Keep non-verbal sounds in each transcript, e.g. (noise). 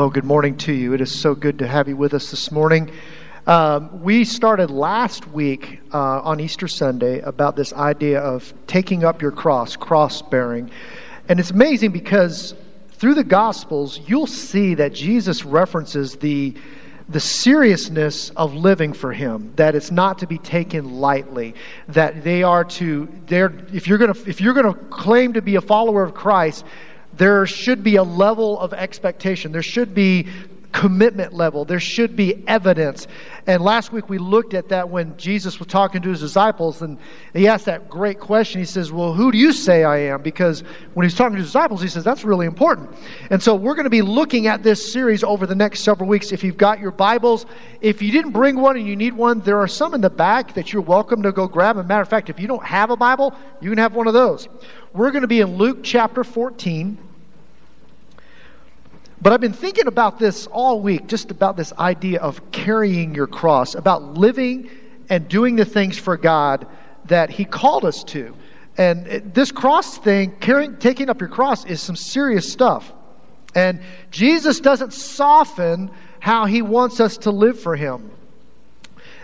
Well, good morning to you. It is so good to have you with us this morning. Um, we started last week uh, on Easter Sunday about this idea of taking up your cross, cross bearing. And it's amazing because through the Gospels, you'll see that Jesus references the, the seriousness of living for Him, that it's not to be taken lightly, that they are to, they're, if you're going to, if you're going to claim to be a follower of Christ, there should be a level of expectation. There should be commitment level. There should be evidence. And last week we looked at that when Jesus was talking to his disciples and he asked that great question. He says, Well, who do you say I am? Because when he's talking to his disciples, he says, That's really important. And so we're going to be looking at this series over the next several weeks. If you've got your Bibles, if you didn't bring one and you need one, there are some in the back that you're welcome to go grab. As a matter of fact, if you don't have a Bible, you can have one of those. We're going to be in Luke chapter 14. But I've been thinking about this all week, just about this idea of carrying your cross, about living and doing the things for God that He called us to. And it, this cross thing, carrying, taking up your cross, is some serious stuff. And Jesus doesn't soften how He wants us to live for Him.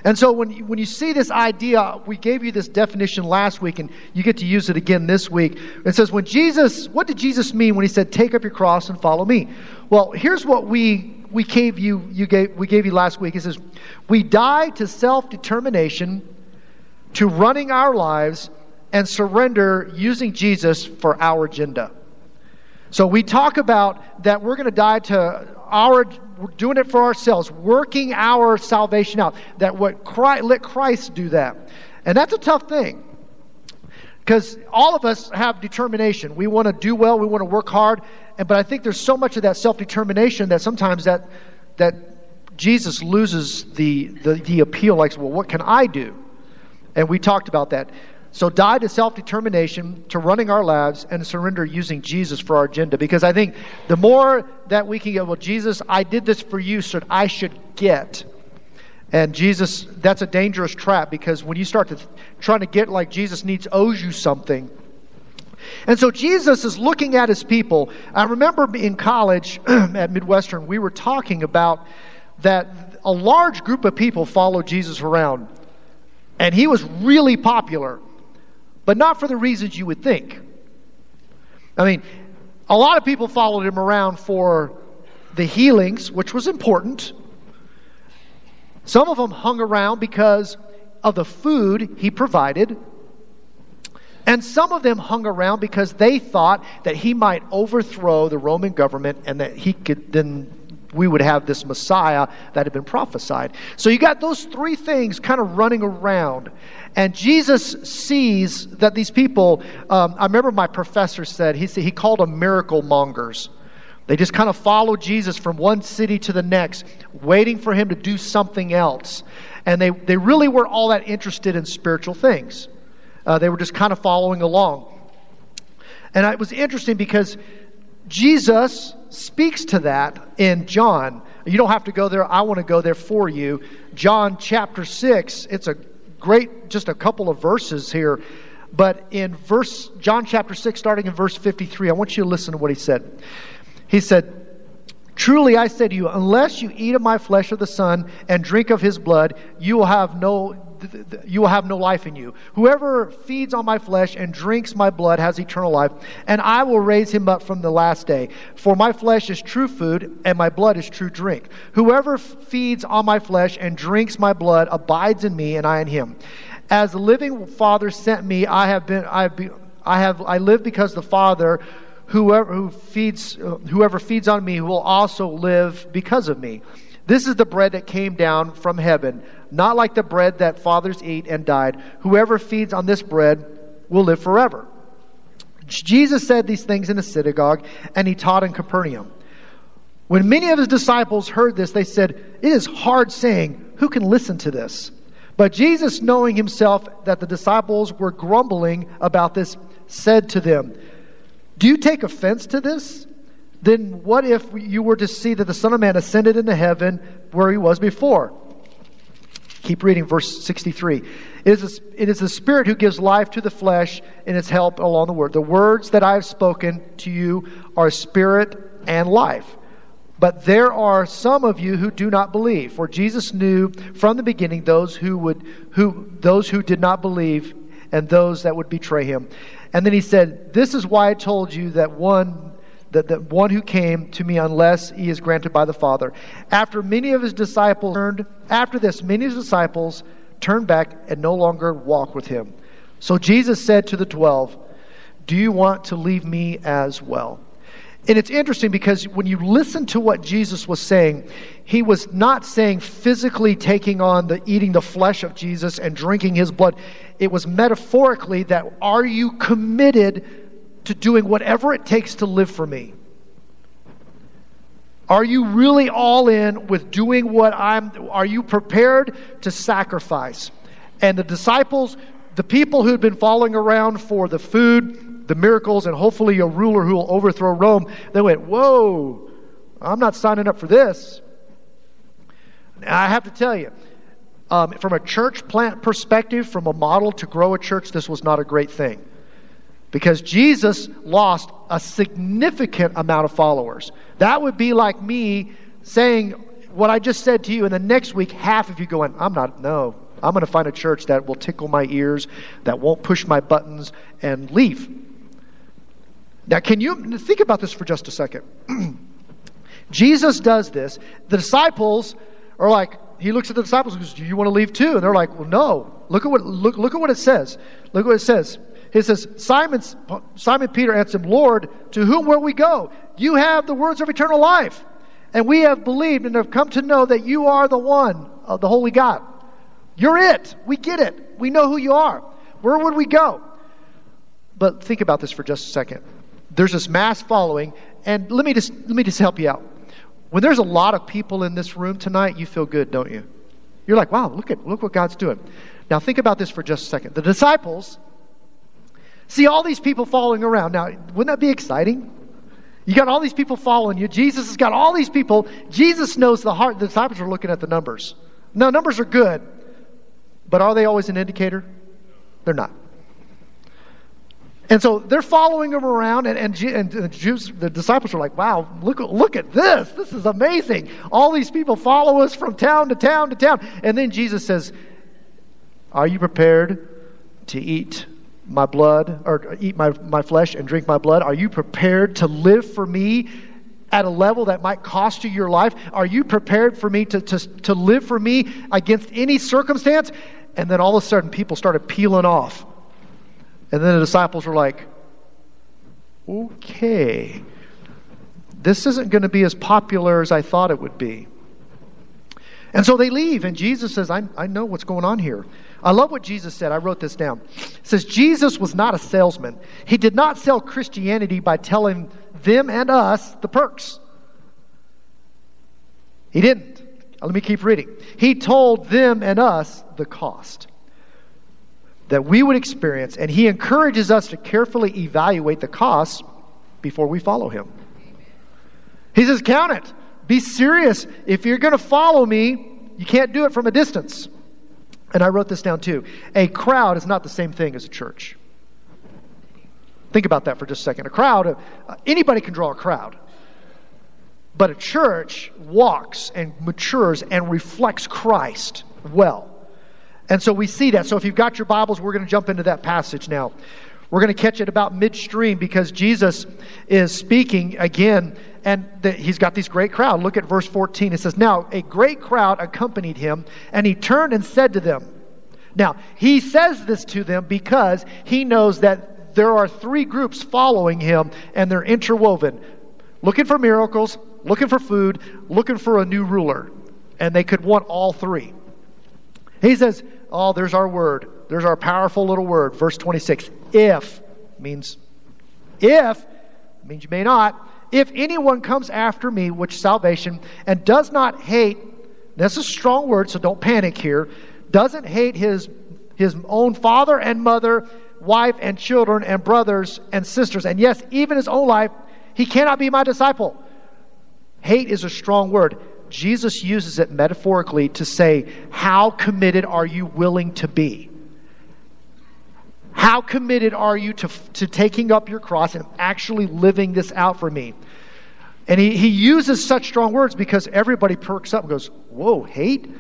And so when you, when you see this idea, we gave you this definition last week, and you get to use it again this week. It says, when Jesus, what did Jesus mean when he said, take up your cross and follow me? Well, here's what we, we gave you, you gave, we gave you last week. It says, we die to self-determination, to running our lives, and surrender using Jesus for our agenda. So we talk about that we're going to die to our doing it for ourselves, working our salvation out. That what Christ, let Christ do that, and that's a tough thing because all of us have determination. We want to do well, we want to work hard, and but I think there's so much of that self determination that sometimes that that Jesus loses the, the the appeal. Like, well, what can I do? And we talked about that. So die to self determination, to running our lives, and surrender using Jesus for our agenda. Because I think the more that we can get, well, Jesus, I did this for you, so I should get. And Jesus, that's a dangerous trap because when you start to trying to get like Jesus needs owes you something. And so Jesus is looking at his people. I remember in college (clears throat) at Midwestern, we were talking about that a large group of people followed Jesus around. And he was really popular but not for the reasons you would think. I mean, a lot of people followed him around for the healings, which was important. Some of them hung around because of the food he provided. And some of them hung around because they thought that he might overthrow the Roman government and that he could then we would have this Messiah that had been prophesied. So you got those three things kind of running around. And Jesus sees that these people, um, I remember my professor said, he, said, he called them miracle mongers. They just kind of followed Jesus from one city to the next, waiting for him to do something else. And they, they really weren't all that interested in spiritual things. Uh, they were just kind of following along. And it was interesting because Jesus speaks to that in John. You don't have to go there. I want to go there for you. John chapter 6, it's a great, just a couple of verses here. But in verse, John chapter 6, starting in verse 53, I want you to listen to what he said. He said, Truly I say to you, unless you eat of my flesh of the Son and drink of his blood, you will have no you will have no life in you. Whoever feeds on my flesh and drinks my blood has eternal life, and I will raise him up from the last day. For my flesh is true food, and my blood is true drink. Whoever feeds on my flesh and drinks my blood abides in me, and I in him. As the living Father sent me, I have been I have, I have I live because the Father whoever who feeds uh, whoever feeds on me will also live because of me. This is the bread that came down from heaven, not like the bread that fathers eat and died. Whoever feeds on this bread will live forever. Jesus said these things in the synagogue, and he taught in Capernaum. When many of his disciples heard this, they said, It is hard saying, Who can listen to this? But Jesus, knowing himself that the disciples were grumbling about this, said to them, Do you take offense to this? Then what if you were to see that the Son of Man ascended into heaven where he was before? Keep reading verse 63. It is, a, it is the Spirit who gives life to the flesh and its help along the word. The words that I have spoken to you are spirit and life. But there are some of you who do not believe. For Jesus knew from the beginning those who would who those who did not believe and those that would betray him. And then he said, This is why I told you that one that the one who came to me unless he is granted by the Father. After many of his disciples turned after this, many of his disciples turned back and no longer walked with him. So Jesus said to the twelve, Do you want to leave me as well? And it's interesting because when you listen to what Jesus was saying, he was not saying physically taking on the eating the flesh of Jesus and drinking his blood. It was metaphorically that are you committed to doing whatever it takes to live for me? Are you really all in with doing what I'm are you prepared to sacrifice? And the disciples, the people who'd been following around for the food, the miracles and hopefully a ruler who will overthrow Rome, they went, Whoa, I'm not signing up for this. I have to tell you, um, from a church plant perspective, from a model to grow a church, this was not a great thing. Because Jesus lost a significant amount of followers. That would be like me saying what I just said to you, and the next week, half of you going, I'm not, no, I'm going to find a church that will tickle my ears, that won't push my buttons, and leave. Now, can you think about this for just a second? (clears throat) Jesus does this. The disciples are like, he looks at the disciples and goes, Do you want to leave too? And they're like, Well, no. Look at what, look, look at what it says. Look at what it says. It says, Simon, Simon Peter answered him, Lord, to whom will we go? You have the words of eternal life. And we have believed and have come to know that you are the one of the Holy God. You're it. We get it. We know who you are. Where would we go? But think about this for just a second there's this mass following, and let me just let me just help you out. When there's a lot of people in this room tonight, you feel good, don't you? You're like, wow, look at look what God's doing. Now think about this for just a second. The disciples see all these people following around. Now, wouldn't that be exciting? You got all these people following you. Jesus has got all these people. Jesus knows the heart. The disciples are looking at the numbers. No, numbers are good, but are they always an indicator? They're not. And so they're following him around, and, and, and the Jews, the disciples are like, wow, look, look at this. This is amazing. All these people follow us from town to town to town. And then Jesus says, Are you prepared to eat my blood, or eat my, my flesh and drink my blood? Are you prepared to live for me at a level that might cost you your life? Are you prepared for me to, to, to live for me against any circumstance? And then all of a sudden, people started peeling off and then the disciples were like, okay, this isn't going to be as popular as I thought it would be. And so they leave, and Jesus says, I, I know what's going on here. I love what Jesus said. I wrote this down. It says, Jesus was not a salesman. He did not sell Christianity by telling them and us the perks. He didn't. Let me keep reading. He told them and us the cost that we would experience, and he encourages us to carefully evaluate the costs before we follow him. He says, Count it. Be serious. If you're going to follow me, you can't do it from a distance. And I wrote this down too. A crowd is not the same thing as a church. Think about that for just a second. A crowd, uh, anybody can draw a crowd. But a church walks and matures and reflects Christ well. And so we see that. So if you've got your Bibles, we're going to jump into that passage now. We're going to catch it about midstream because Jesus is speaking again, and the, he's got this great crowd. Look at verse 14. It says, Now a great crowd accompanied him, and he turned and said to them, Now, he says this to them because he knows that there are three groups following him, and they're interwoven looking for miracles, looking for food, looking for a new ruler. And they could want all three. He says, Oh, there's our word. There's our powerful little word. Verse 26. If means if means you may not. If anyone comes after me, which salvation, and does not hate, that's a strong word, so don't panic here, doesn't hate his, his own father and mother, wife and children, and brothers and sisters, and yes, even his own life, he cannot be my disciple. Hate is a strong word. Jesus uses it metaphorically to say, How committed are you willing to be? How committed are you to, to taking up your cross and actually living this out for me? And he, he uses such strong words because everybody perks up and goes, Whoa, hate?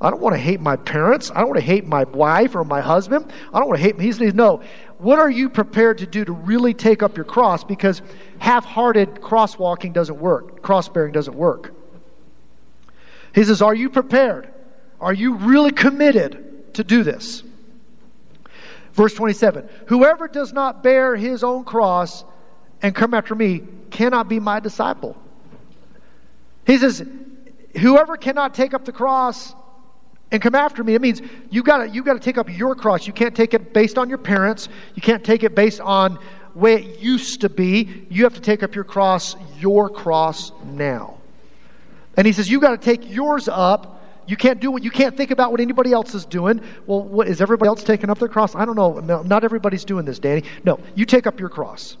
I don't want to hate my parents. I don't want to hate my wife or my husband. I don't want to hate. He says, No. What are you prepared to do to really take up your cross? Because half hearted cross walking doesn't work, cross bearing doesn't work. He says, Are you prepared? Are you really committed to do this? Verse 27 Whoever does not bear his own cross and come after me cannot be my disciple. He says, Whoever cannot take up the cross and come after me, it means you gotta you gotta take up your cross. You can't take it based on your parents, you can't take it based on way it used to be. You have to take up your cross, your cross now. And he says, You gotta take yours up you can't do what you can't think about what anybody else is doing. Well, what is everybody else taking up their cross? I don't know. No, not everybody's doing this, Danny. No, you take up your cross.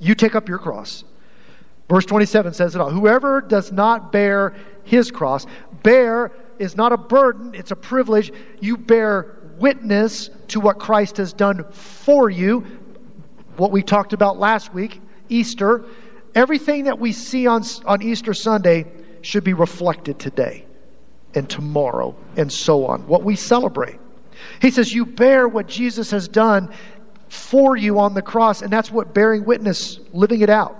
You take up your cross. Verse 27 says it all. Whoever does not bear his cross, bear is not a burden, it's a privilege. You bear witness to what Christ has done for you. What we talked about last week, Easter. Everything that we see on, on Easter Sunday should be reflected today and tomorrow and so on. What we celebrate. He says, You bear what Jesus has done for you on the cross, and that's what bearing witness, living it out.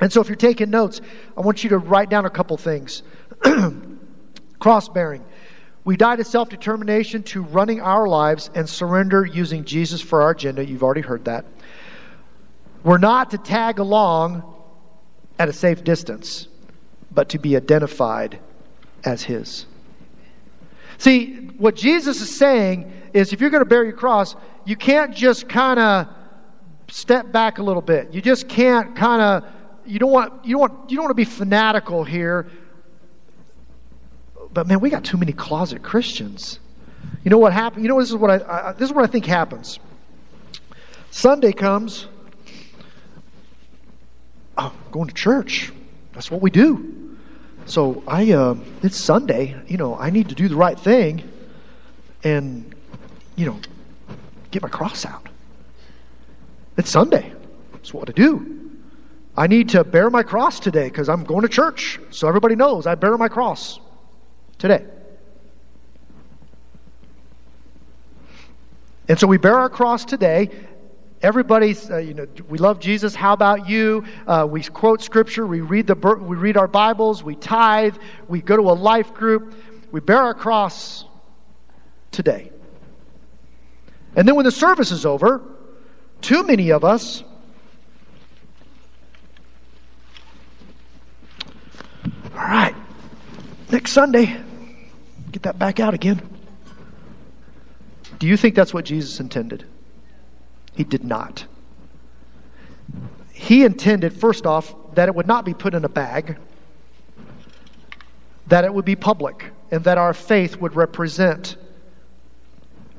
And so, if you're taking notes, I want you to write down a couple things. (clears throat) cross bearing. We die to self determination, to running our lives and surrender using Jesus for our agenda. You've already heard that. We're not to tag along at a safe distance, but to be identified as His. See, what Jesus is saying is if you're going to bear your cross, you can't just kind of step back a little bit. You just can't kind of you don't want you don't want you don't want to be fanatical here. But man, we got too many closet Christians. You know what happened? You know this is what I, I this is what I think happens. Sunday comes. Oh, going to church. That's what we do. So I, uh, it's Sunday. You know, I need to do the right thing, and you know, get my cross out. It's Sunday. That's what I do. I need to bear my cross today because I'm going to church. So everybody knows I bear my cross today. And so we bear our cross today, Everybody's, uh, you know, we love Jesus. How about you? Uh, we quote scripture. We read the, we read our Bibles. We tithe. We go to a life group. We bear our cross today. And then when the service is over, too many of us all right, next Sunday, get that back out again. Do you think that's what Jesus intended? He did not. He intended, first off, that it would not be put in a bag, that it would be public, and that our faith would represent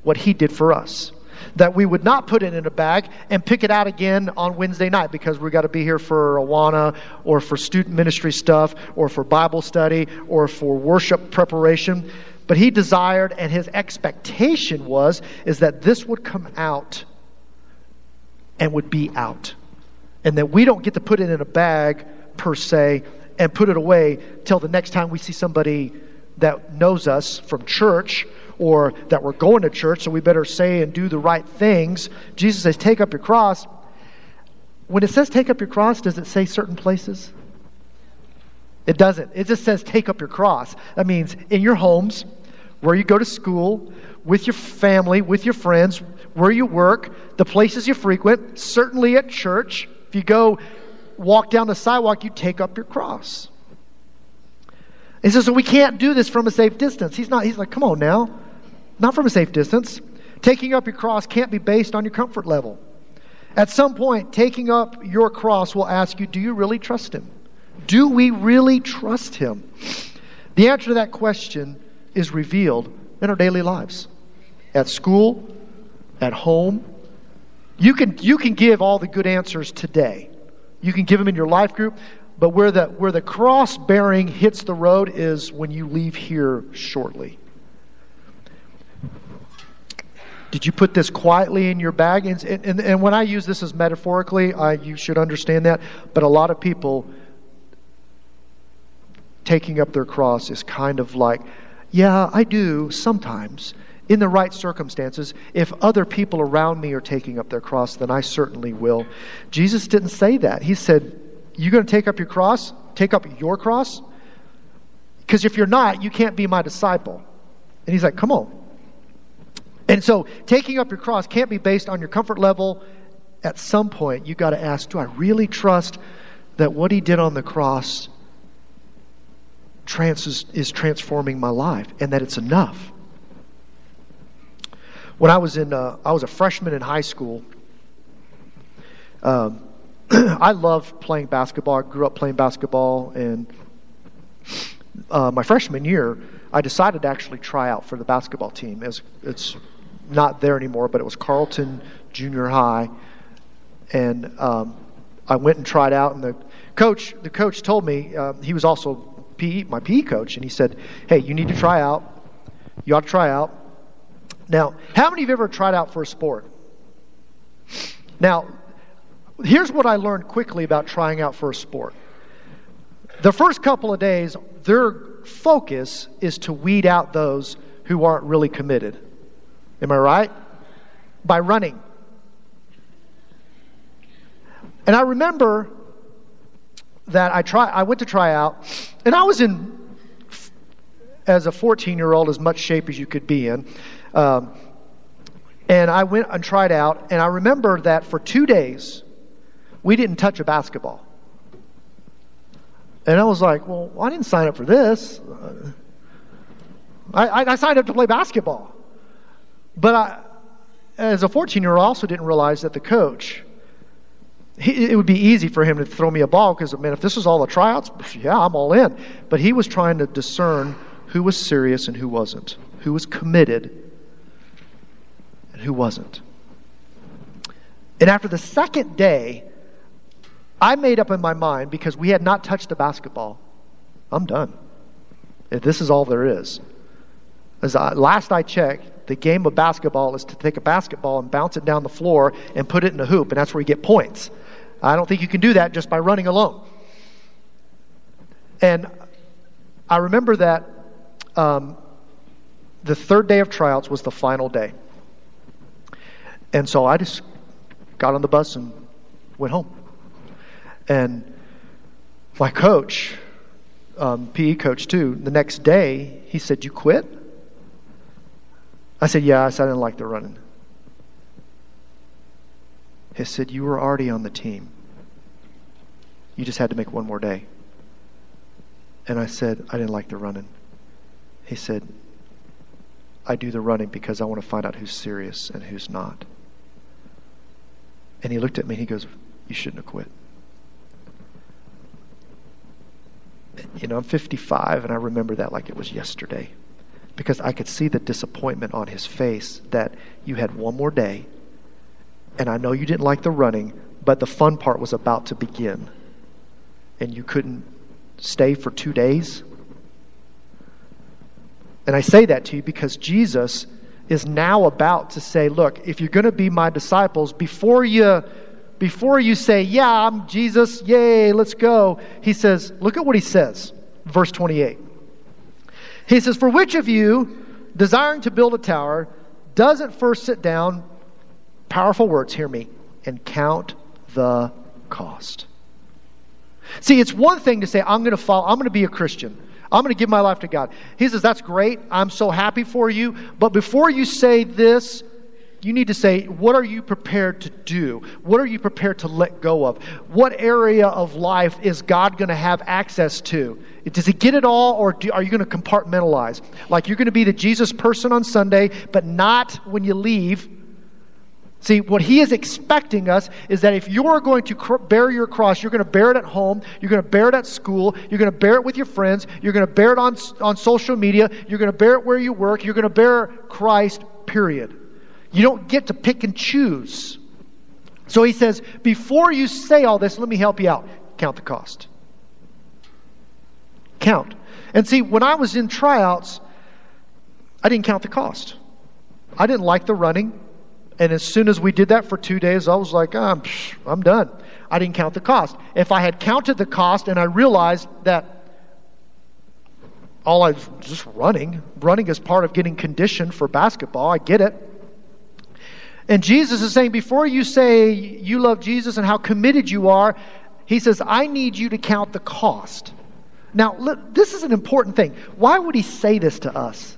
what He did for us. That we would not put it in a bag and pick it out again on Wednesday night because we've got to be here for Awana or for student ministry stuff or for Bible study or for worship preparation. But he desired and his expectation was is that this would come out and would be out. And that we don't get to put it in a bag per se and put it away till the next time we see somebody that knows us from church or that we're going to church, so we better say and do the right things. Jesus says, Take up your cross. When it says take up your cross, does it say certain places? It doesn't. It just says take up your cross. That means in your homes, where you go to school, with your family, with your friends, where you work, the places you frequent, certainly at church. If you go walk down the sidewalk, you take up your cross. He says, so we can't do this from a safe distance. He's not, he's like, come on now. Not from a safe distance. Taking up your cross can't be based on your comfort level. At some point, taking up your cross will ask you, do you really trust him? Do we really trust him? The answer to that question is revealed in our daily lives. At school, at home. You can, you can give all the good answers today. You can give them in your life group, but where the, where the cross bearing hits the road is when you leave here shortly. Did you put this quietly in your bag? And, and, and when I use this as metaphorically, I, you should understand that. But a lot of people taking up their cross is kind of like, yeah, I do sometimes. In the right circumstances, if other people around me are taking up their cross, then I certainly will. Jesus didn't say that. He said, You're going to take up your cross? Take up your cross? Because if you're not, you can't be my disciple. And he's like, Come on. And so taking up your cross can't be based on your comfort level. At some point, you've got to ask, Do I really trust that what he did on the cross trans- is transforming my life and that it's enough? When I was in, uh, I was a freshman in high school. Um, (clears throat) I loved playing basketball. I grew up playing basketball, and uh, my freshman year, I decided to actually try out for the basketball team. It's, it's not there anymore, but it was Carlton Junior High, and um, I went and tried out. And the coach, the coach told me uh, he was also PE, my PE coach, and he said, "Hey, you need to try out. You ought to try out." Now, how many of you ever tried out for a sport? Now, here's what I learned quickly about trying out for a sport. The first couple of days, their focus is to weed out those who aren't really committed. Am I right? By running. And I remember that I try I went to try out, and I was in as a 14 year old as much shape as you could be in. Um, and I went and tried out, and I remember that for two days, we didn't touch a basketball. And I was like, well, I didn't sign up for this. I, I, I signed up to play basketball. But I, as a 14 year old, I also didn't realize that the coach, he, it would be easy for him to throw me a ball because, man, if this is all the tryouts, yeah, I'm all in. But he was trying to discern who was serious and who wasn't, who was committed who wasn't. And after the second day, I made up in my mind because we had not touched a basketball. I'm done. If this is all there is. As I, last I checked, the game of basketball is to take a basketball and bounce it down the floor and put it in a hoop, and that's where you get points. I don't think you can do that just by running alone. And I remember that um, the third day of tryouts was the final day. And so I just got on the bus and went home. And my coach, um, PE coach too, the next day, he said, You quit? I said, Yeah, I said I didn't like the running. He said, You were already on the team. You just had to make one more day. And I said, I didn't like the running. He said, I do the running because I want to find out who's serious and who's not. And he looked at me and he goes, You shouldn't have quit. You know, I'm 55 and I remember that like it was yesterday because I could see the disappointment on his face that you had one more day, and I know you didn't like the running, but the fun part was about to begin, and you couldn't stay for two days. And I say that to you because Jesus is now about to say, look, if you're going to be my disciples, before you before you say, "Yeah, I'm Jesus, yay, let's go." He says, look at what he says. Verse 28. He says, For which of you, desiring to build a tower, doesn't first sit down, powerful words, hear me, and count the cost? See, it's one thing to say, I'm going to follow, I'm going to be a Christian. I'm going to give my life to God. He says, That's great. I'm so happy for you. But before you say this, you need to say, what are you prepared to do? What are you prepared to let go of? What area of life is God going to have access to? Does he get it all, or do, are you going to compartmentalize? Like you're going to be the Jesus person on Sunday, but not when you leave. See, what he is expecting us is that if you're going to cr- bear your cross, you're going to bear it at home, you're going to bear it at school, you're going to bear it with your friends, you're going to bear it on, on social media, you're going to bear it where you work, you're going to bear Christ, period. You don't get to pick and choose. So he says, before you say all this, let me help you out. Count the cost. Count. And see, when I was in tryouts, I didn't count the cost. I didn't like the running. And as soon as we did that for two days, I was like, I'm, ah, I'm done. I didn't count the cost. If I had counted the cost and I realized that all I was just running, running is part of getting conditioned for basketball, I get it. And Jesus is saying, before you say you love Jesus and how committed you are, he says, I need you to count the cost. Now, look, this is an important thing. Why would he say this to us?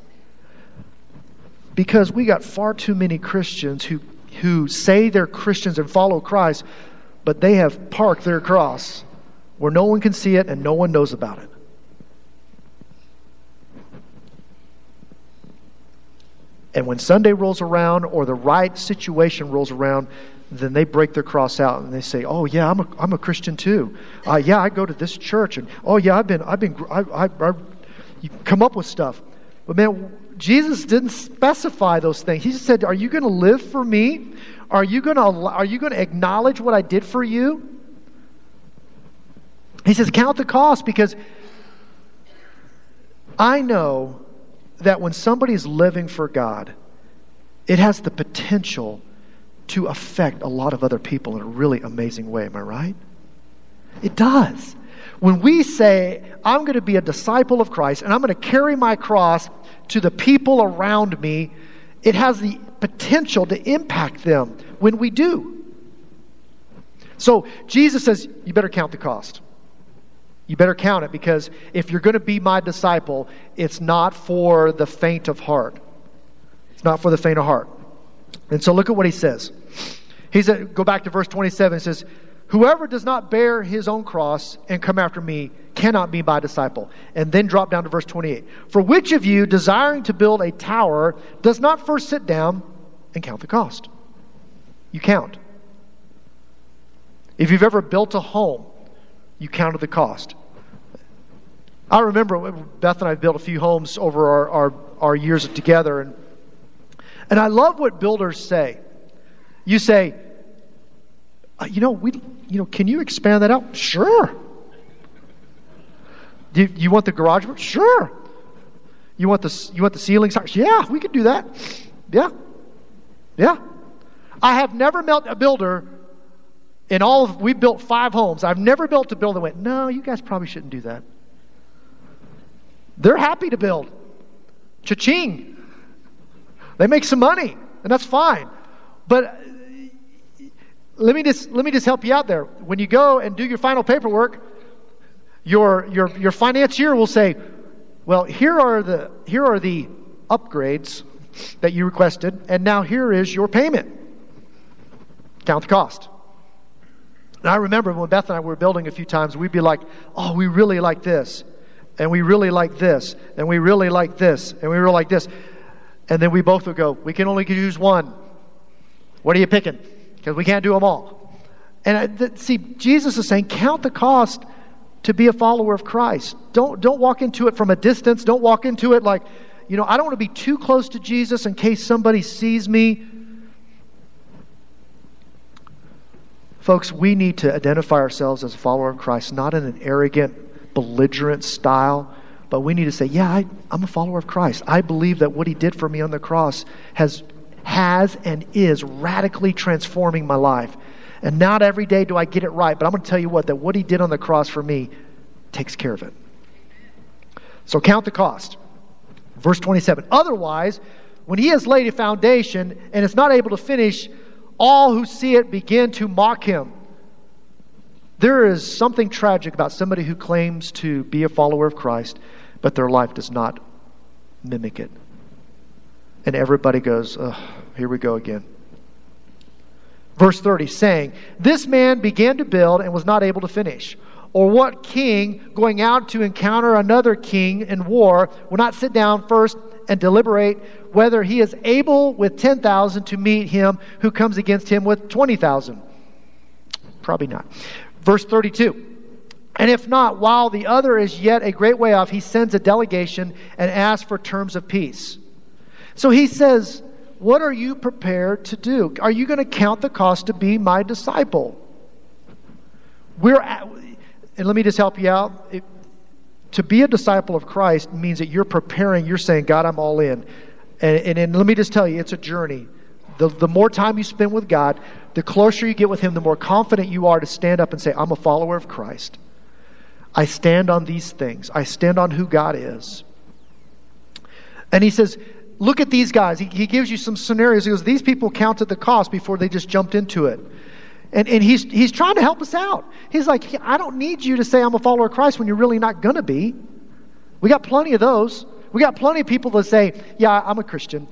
Because we got far too many Christians who, who say they're Christians and follow Christ, but they have parked their cross where no one can see it and no one knows about it. And when Sunday rolls around or the right situation rolls around, then they break their cross out and they say, "Oh yeah, I'm a, I'm a Christian too. Uh, yeah, I go to this church, and oh yeah, I've been I've been I, I, I, you come up with stuff." But man, Jesus didn't specify those things. He just said, "Are you going to live for me? Are you going to are you going to acknowledge what I did for you?" He says, "Count the cost because I know that when somebody is living for God, it has the potential to affect a lot of other people in a really amazing way. Am I right? It does. When we say, I'm going to be a disciple of Christ and I'm going to carry my cross to the people around me, it has the potential to impact them when we do. So Jesus says, You better count the cost. You better count it because if you're going to be my disciple, it's not for the faint of heart. It's not for the faint of heart. And so look at what he says. He said, go back to verse 27. It says, Whoever does not bear his own cross and come after me cannot be my disciple. And then drop down to verse 28. For which of you, desiring to build a tower, does not first sit down and count the cost? You count. If you've ever built a home, you counted the cost. I remember Beth and I built a few homes over our, our, our years together, and, and I love what builders say. You say, uh, you know, we, you know, can you expand that out? Sure. Do you, you want the garage? Sure. You want the you want the ceiling Yeah, we could do that. Yeah, yeah. I have never met a builder in all of we built five homes. I've never built a building that went, no, you guys probably shouldn't do that. They're happy to build. Cha-ching. They make some money, and that's fine. But let me just let me just help you out there. When you go and do your final paperwork, your your your financier will say, "Well, here are the here are the upgrades that you requested, and now here is your payment. Count the cost." And I remember when Beth and I were building a few times, we'd be like, "Oh, we really like this." and we really like this, and we really like this, and we really like this. And then we both would go, we can only use one. What are you picking? Because we can't do them all. And I, th- see, Jesus is saying, count the cost to be a follower of Christ. Don't, don't walk into it from a distance. Don't walk into it like, you know, I don't want to be too close to Jesus in case somebody sees me. Folks, we need to identify ourselves as a follower of Christ, not in an arrogant, belligerent style, but we need to say, yeah, I, am a follower of Christ. I believe that what he did for me on the cross has, has and is radically transforming my life. And not every day do I get it right, but I'm going to tell you what, that what he did on the cross for me takes care of it. So count the cost. Verse 27. Otherwise, when he has laid a foundation and is not able to finish, all who see it begin to mock him there is something tragic about somebody who claims to be a follower of Christ, but their life does not mimic it. And everybody goes, here we go again. Verse 30, saying, This man began to build and was not able to finish. Or what king going out to encounter another king in war will not sit down first and deliberate whether he is able with 10,000 to meet him who comes against him with 20,000? Probably not. Verse 32. And if not, while the other is yet a great way off, he sends a delegation and asks for terms of peace. So he says, What are you prepared to do? Are you going to count the cost to be my disciple? We're at, and let me just help you out. It, to be a disciple of Christ means that you're preparing, you're saying, God, I'm all in. And, and, and let me just tell you, it's a journey. The, the more time you spend with God, the closer you get with Him, the more confident you are to stand up and say, I'm a follower of Christ. I stand on these things, I stand on who God is. And He says, Look at these guys. He, he gives you some scenarios. He goes, These people counted the cost before they just jumped into it. And, and he's, he's trying to help us out. He's like, I don't need you to say I'm a follower of Christ when you're really not going to be. We got plenty of those. We got plenty of people that say, Yeah, I'm a Christian.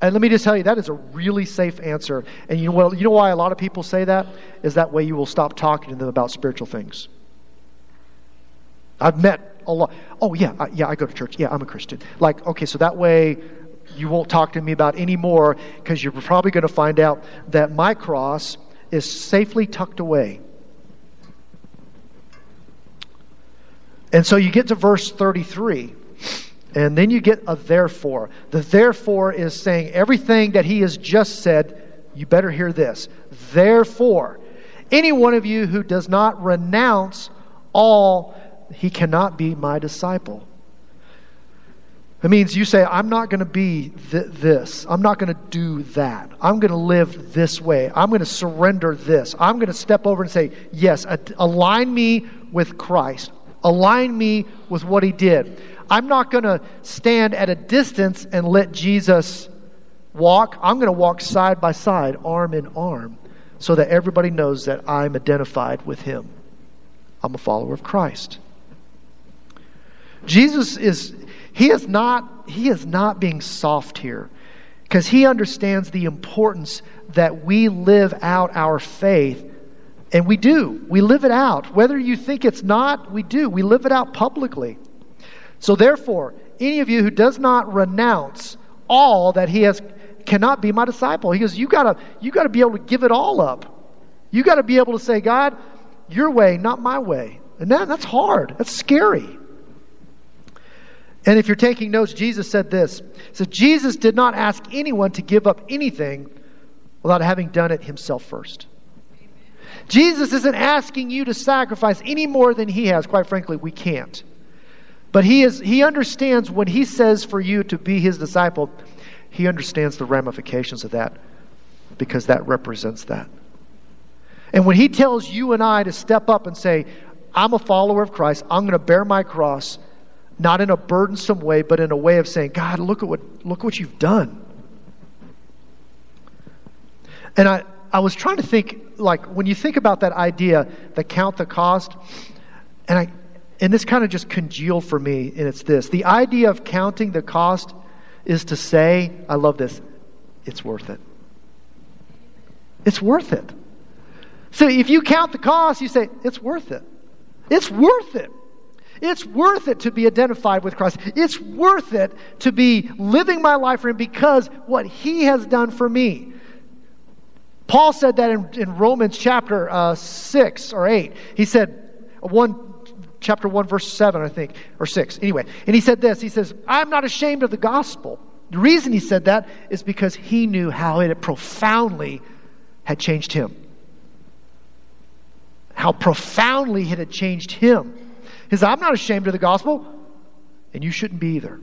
And let me just tell you, that is a really safe answer. And you know, what, you know why a lot of people say that? Is that way you will stop talking to them about spiritual things. I've met a lot. Oh, yeah, I, yeah, I go to church. Yeah, I'm a Christian. Like, okay, so that way you won't talk to me about anymore because you're probably going to find out that my cross is safely tucked away. And so you get to verse 33. And then you get a therefore. The therefore is saying everything that he has just said, you better hear this. Therefore, any one of you who does not renounce all, he cannot be my disciple. It means you say, I'm not going to be th- this. I'm not going to do that. I'm going to live this way. I'm going to surrender this. I'm going to step over and say, Yes, align me with Christ. Align me with what he did. I'm not going to stand at a distance and let Jesus walk. I'm going to walk side by side, arm in arm, so that everybody knows that I'm identified with him. I'm a follower of Christ. Jesus is he is not he is not being soft here because he understands the importance that we live out our faith and we do. We live it out. Whether you think it's not, we do. We live it out publicly. So therefore, any of you who does not renounce all that he has cannot be my disciple. He goes, you gotta, you gotta be able to give it all up. You gotta be able to say, God, your way, not my way. And that, that's hard. That's scary. And if you're taking notes, Jesus said this. So Jesus did not ask anyone to give up anything without having done it himself first. Jesus isn't asking you to sacrifice any more than he has. Quite frankly, we can't. But he, is, he understands when he says for you to be his disciple, he understands the ramifications of that because that represents that. And when he tells you and I to step up and say, I'm a follower of Christ, I'm going to bear my cross, not in a burdensome way, but in a way of saying, God, look at what, look what you've done. And I, I was trying to think, like, when you think about that idea, the count the cost, and I, and this kind of just congealed for me, and it's this the idea of counting the cost is to say, I love this, it's worth it. It's worth it. So if you count the cost, you say, it's worth it. It's worth it. It's worth it to be identified with Christ. It's worth it to be living my life for Him because what He has done for me. Paul said that in, in Romans chapter uh, 6 or 8. He said, one chapter 1, verse 7, I think, or 6. Anyway, and he said this He says, I'm not ashamed of the gospel. The reason he said that is because he knew how it profoundly had changed him. How profoundly it had changed him. Says, I'm not ashamed of the gospel, and you shouldn't be either.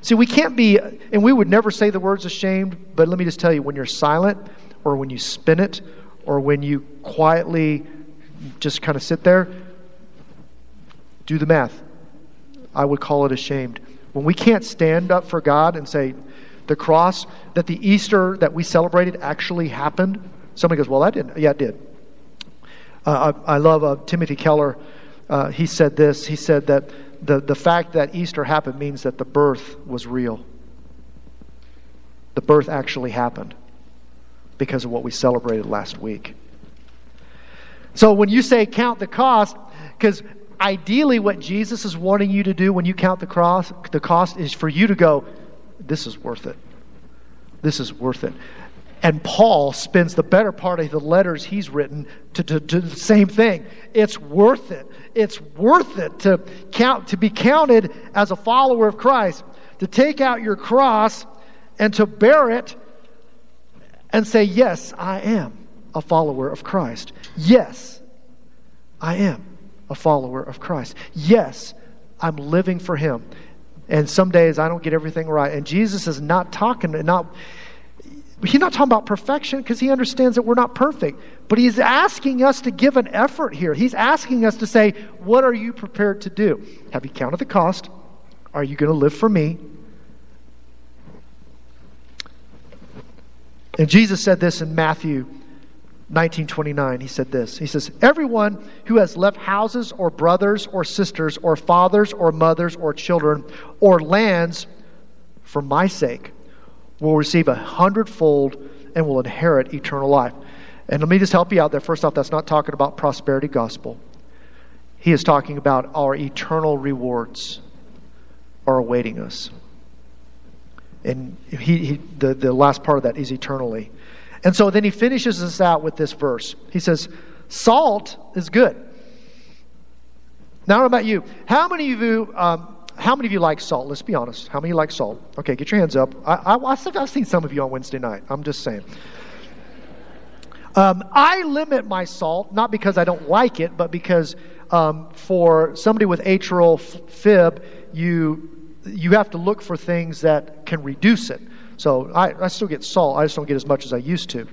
See, we can't be, and we would never say the words ashamed, but let me just tell you when you're silent, or when you spin it, or when you quietly just kind of sit there, do the math. I would call it ashamed. When we can't stand up for God and say, the cross, that the Easter that we celebrated actually happened, somebody goes, well, that didn't. Yeah, it did. Uh, I, I, love uh, Timothy Keller. Uh, he said this. He said that the, the fact that Easter happened means that the birth was real. The birth actually happened because of what we celebrated last week. So when you say count the cost, because ideally, what Jesus is wanting you to do when you count the cross, the cost is for you to go, this is worth it. This is worth it. And Paul spends the better part of the letters he's written to, do the same thing. It's worth it. It's worth it to count to be counted as a follower of Christ, to take out your cross and to bear it and say, Yes, I am a follower of Christ. Yes, I am a follower of Christ. Yes, I'm living for Him. And some days I don't get everything right. And Jesus is not talking, not He's not talking about perfection because he understands that we're not perfect. But he's asking us to give an effort here. He's asking us to say, What are you prepared to do? Have you counted the cost? Are you going to live for me? And Jesus said this in Matthew 1929. He said this. He says, Everyone who has left houses or brothers or sisters or fathers or mothers or children or lands for my sake will receive a hundredfold and will inherit eternal life. And let me just help you out there. First off, that's not talking about prosperity gospel. He is talking about our eternal rewards are awaiting us. And he, he, the, the last part of that is eternally. And so then he finishes this out with this verse. He says, Salt is good. Now, about you. How many of you, um, how many of you like salt? Let's be honest. How many like salt? Okay, get your hands up. I, I, I've seen some of you on Wednesday night. I'm just saying. Um, I limit my salt, not because I don't like it, but because um, for somebody with atrial fib, you you have to look for things that can reduce it. So I, I still get salt. I just don't get as much as I used to.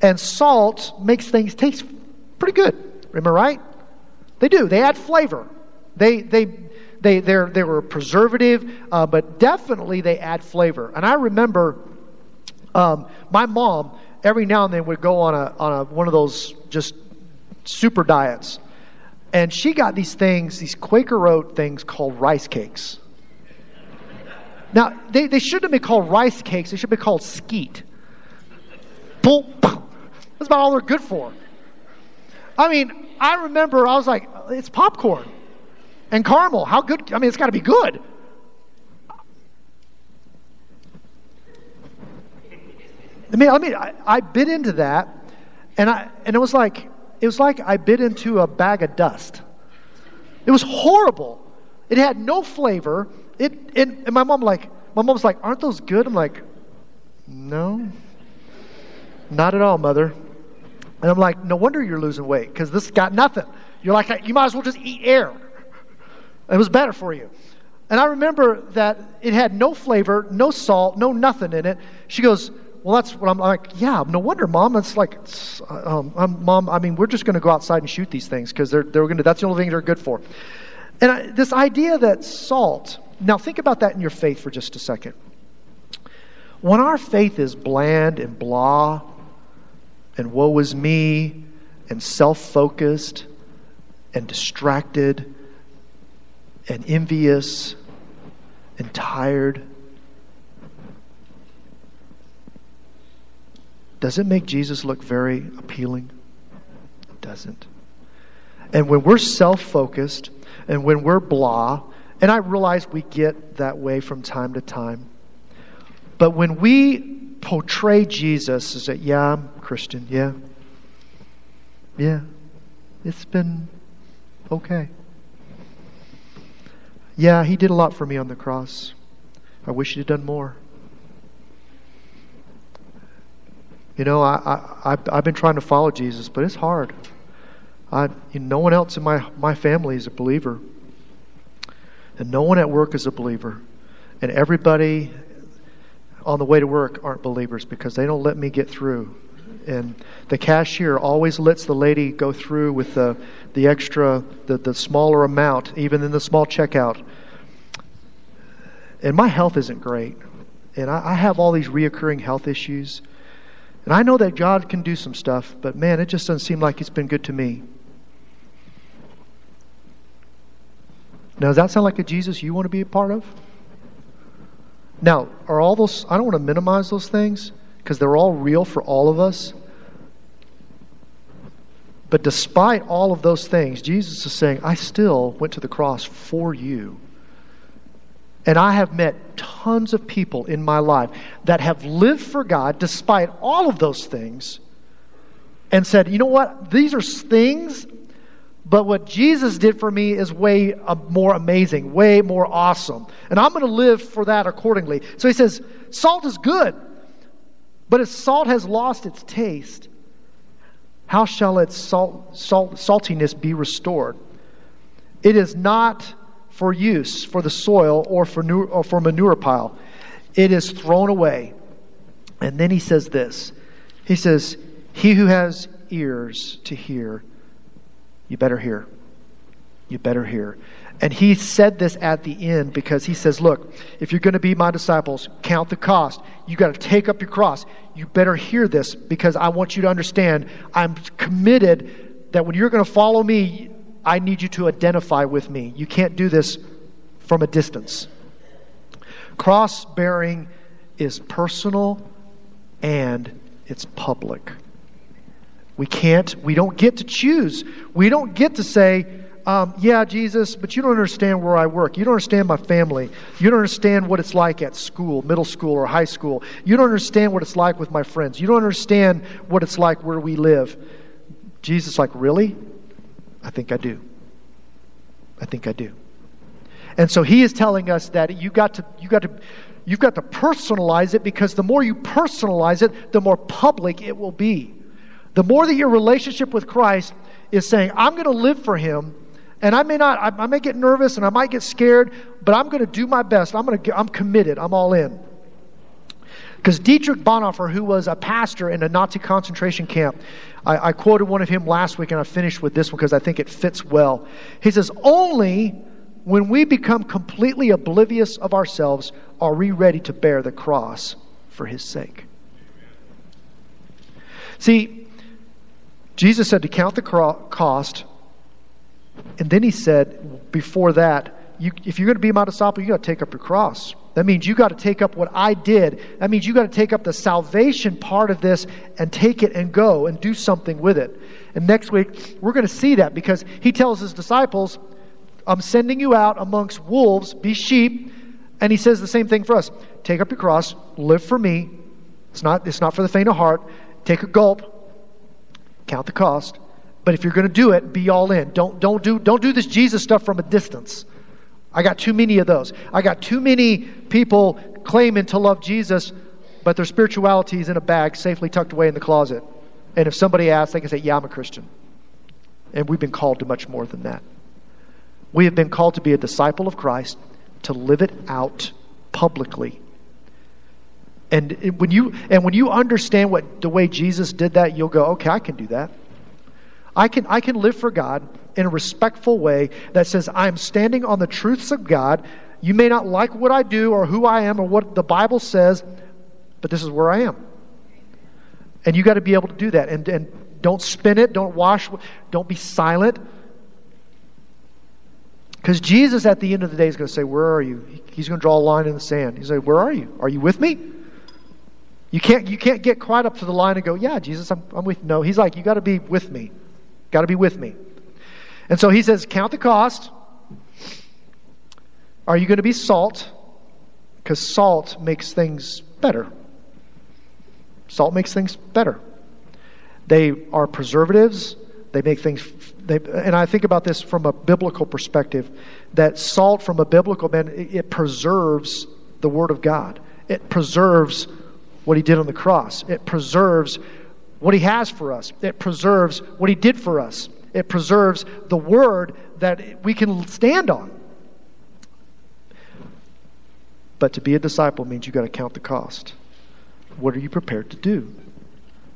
And salt makes things taste pretty good. Remember, right? They do. They add flavor. They they they they they were preservative, uh, but definitely they add flavor. And I remember um, my mom every now and then would go on a on a one of those just super diets, and she got these things, these Quaker oat things called rice cakes. Now, they, they shouldn't been called rice cakes, they should be called skeet. That's about all they're good for. I mean, I remember I was like, it's popcorn and caramel. How good? I mean, it's got to be good. I mean, I mean, I, I bit into that, and I and it was like it was like I bit into a bag of dust. It was horrible. It had no flavor. It, it and my mom like my mom's like, aren't those good? I'm like, no, not at all, mother. And I'm like, no wonder you're losing weight because this got nothing. You're like, you might as well just eat air. It was better for you. And I remember that it had no flavor, no salt, no nothing in it. She goes, well, that's what I'm like. Yeah, no wonder, mom. It's like, um, um, mom. I mean, we're just going to go outside and shoot these things because they're they're going to. That's the only thing they're good for. And I, this idea that salt. Now, think about that in your faith for just a second. When our faith is bland and blah, and woe is me, and self-focused, and distracted, and envious, and tired Does it make Jesus look very appealing? It doesn't. And when we're self focused and when we're blah, and I realize we get that way from time to time, but when we portray Jesus as a, yeah, I'm Christian, yeah, yeah, it's been okay. Yeah, he did a lot for me on the cross. I wish he'd done more. You know, I, I, I've been trying to follow Jesus, but it's hard. I, you know, no one else in my, my family is a believer. And no one at work is a believer. And everybody on the way to work aren't believers because they don't let me get through. And the cashier always lets the lady go through with the, the extra, the, the smaller amount, even in the small checkout. And my health isn't great. And I, I have all these reoccurring health issues. And I know that God can do some stuff, but man, it just doesn't seem like He's been good to me. Now, does that sound like a Jesus you want to be a part of? Now, are all those, I don't want to minimize those things because they're all real for all of us. But despite all of those things, Jesus is saying, I still went to the cross for you. And I have met tons of people in my life that have lived for God despite all of those things and said, you know what? These are things, but what Jesus did for me is way uh, more amazing, way more awesome. And I'm going to live for that accordingly. So he says, salt is good, but if salt has lost its taste, how shall its salt, salt, saltiness be restored? It is not for use for the soil or for, or for manure pile. It is thrown away. And then he says this He says, He who has ears to hear, you better hear. You better hear. And he said this at the end because he says, Look, if you're going to be my disciples, count the cost. You got to take up your cross. You better hear this because I want you to understand I'm committed that when you're going to follow me, I need you to identify with me. You can't do this from a distance. Cross bearing is personal and it's public. We can't, we don't get to choose. We don't get to say, um, yeah, Jesus, but you don't understand where I work. You don't understand my family. You don't understand what it's like at school, middle school, or high school. You don't understand what it's like with my friends. You don't understand what it's like where we live. Jesus, like, really? I think I do. I think I do. And so he is telling us that you got to, you got to, you've got to personalize it because the more you personalize it, the more public it will be. The more that your relationship with Christ is saying, I'm going to live for him and I may not, I, I may get nervous and I might get scared, but I'm going to do my best. I'm going to, I'm committed. I'm all in. Because Dietrich Bonhoeffer, who was a pastor in a Nazi concentration camp, I, I, quoted one of him last week, and I finished with this one because I think it fits well. He says, Only when we become completely oblivious of ourselves are we ready to bear the cross for his sake. See, Jesus said to count the cost and then he said, before that, you, if you're going to be my disciple, you got to take up your cross. That means you got to take up what I did. That means you got to take up the salvation part of this and take it and go and do something with it. And next week, we're going to see that because he tells his disciples, I'm sending you out amongst wolves, be sheep. And he says the same thing for us take up your cross, live for me. It's not, it's not for the faint of heart. Take a gulp, count the cost, but if you're going to do it, be all in. Don't, don't, do, don't do this Jesus stuff from a distance. I got too many of those. I got too many people claiming to love Jesus, but their spirituality is in a bag safely tucked away in the closet. And if somebody asks, they can say, Yeah, I'm a Christian. And we've been called to much more than that. We have been called to be a disciple of Christ, to live it out publicly. And when you, and when you understand what, the way Jesus did that, you'll go, Okay, I can do that. I can, I can live for God in a respectful way that says, I'm standing on the truths of God. You may not like what I do or who I am or what the Bible says, but this is where I am. And you got to be able to do that. And, and don't spin it, don't wash, don't be silent. Because Jesus, at the end of the day, is going to say, Where are you? He's going to draw a line in the sand. He's like, Where are you? Are you with me? You can't, you can't get quite up to the line and go, Yeah, Jesus, I'm, I'm with you. No, he's like, You got to be with me. Got to be with me. And so he says, Count the cost. Are you going to be salt? Because salt makes things better. Salt makes things better. They are preservatives. They make things, they, and I think about this from a biblical perspective that salt, from a biblical man, it, it preserves the Word of God. It preserves what He did on the cross. It preserves what He has for us. It preserves what He did for us. It preserves the Word that we can stand on. But to be a disciple means you've got to count the cost. What are you prepared to do?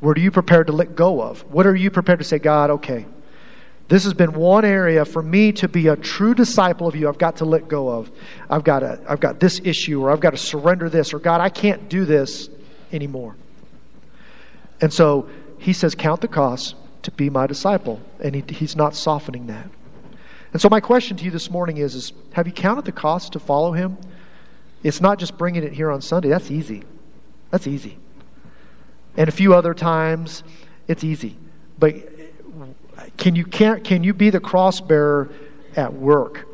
What are you prepared to let go of? What are you prepared to say, God, okay, this has been one area for me to be a true disciple of you. I've got to let go of. I've got, to, I've got this issue, or I've got to surrender this, or God, I can't do this anymore. And so he says, Count the cost to be my disciple. And he, he's not softening that. And so, my question to you this morning is, is Have you counted the cost to follow him? It's not just bringing it here on Sunday. That's easy. That's easy. And a few other times, it's easy. But can you, can, can you be the cross bearer at work?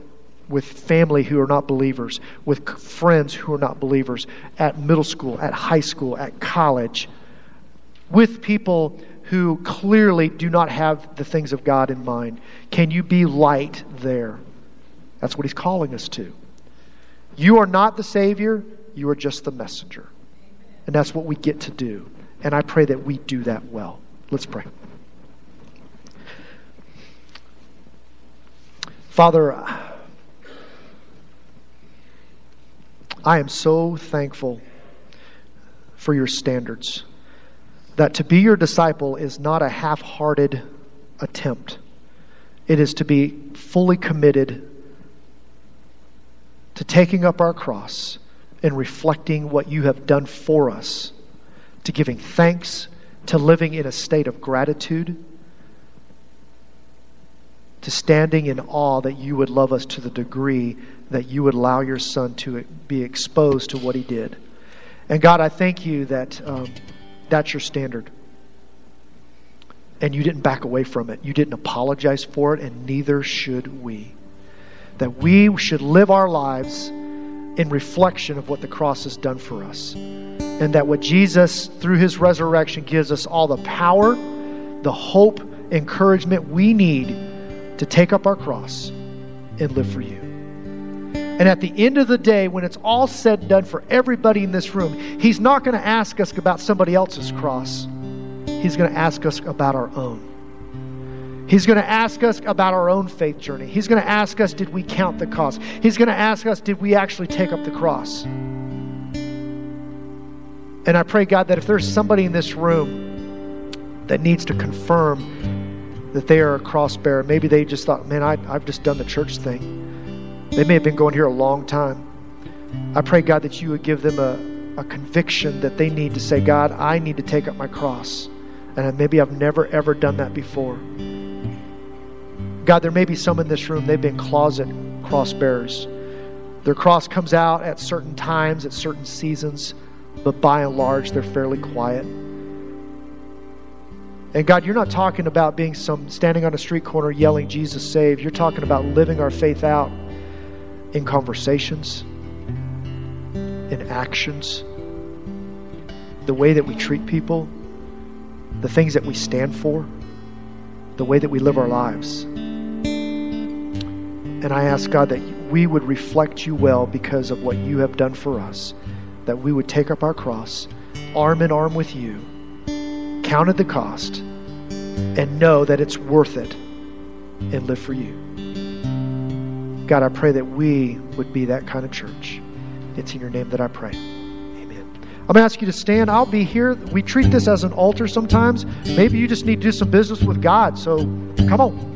with family who are not believers, with friends who are not believers, at middle school, at high school, at college, with people who clearly do not have the things of God in mind? Can you be light there? That's what he's calling us to. You are not the Savior, you are just the messenger. And that's what we get to do. And I pray that we do that well. Let's pray. Father, I am so thankful for your standards. That to be your disciple is not a half hearted attempt, it is to be fully committed to taking up our cross and reflecting what you have done for us, to giving thanks, to living in a state of gratitude, to standing in awe that you would love us to the degree that you would allow your son to be exposed to what he did. And God, I thank you that um, that's your standard. And you didn't back away from it. You didn't apologize for it, and neither should we. That we should live our lives in reflection of what the cross has done for us. And that what Jesus, through his resurrection, gives us all the power, the hope, encouragement we need to take up our cross and live for you. And at the end of the day, when it's all said and done for everybody in this room, He's not going to ask us about somebody else's cross. He's going to ask us about our own. He's going to ask us about our own faith journey. He's going to ask us, did we count the cost? He's going to ask us, did we actually take up the cross? And I pray, God, that if there's somebody in this room that needs to confirm that they are a cross bearer, maybe they just thought, man, I, I've just done the church thing. They may have been going here a long time. I pray, God, that you would give them a, a conviction that they need to say, God, I need to take up my cross. And maybe I've never, ever done that before. God, there may be some in this room, they've been closet cross bearers. Their cross comes out at certain times, at certain seasons, but by and large, they're fairly quiet. And God, you're not talking about being some standing on a street corner yelling, Jesus save. You're talking about living our faith out in conversations, in actions, the way that we treat people, the things that we stand for, the way that we live our lives. And I ask God that we would reflect you well because of what you have done for us, that we would take up our cross, arm in arm with you, counted the cost, and know that it's worth it and live for you. God, I pray that we would be that kind of church. It's in your name that I pray. Amen. I'm going to ask you to stand. I'll be here. We treat this as an altar sometimes. Maybe you just need to do some business with God. So come on.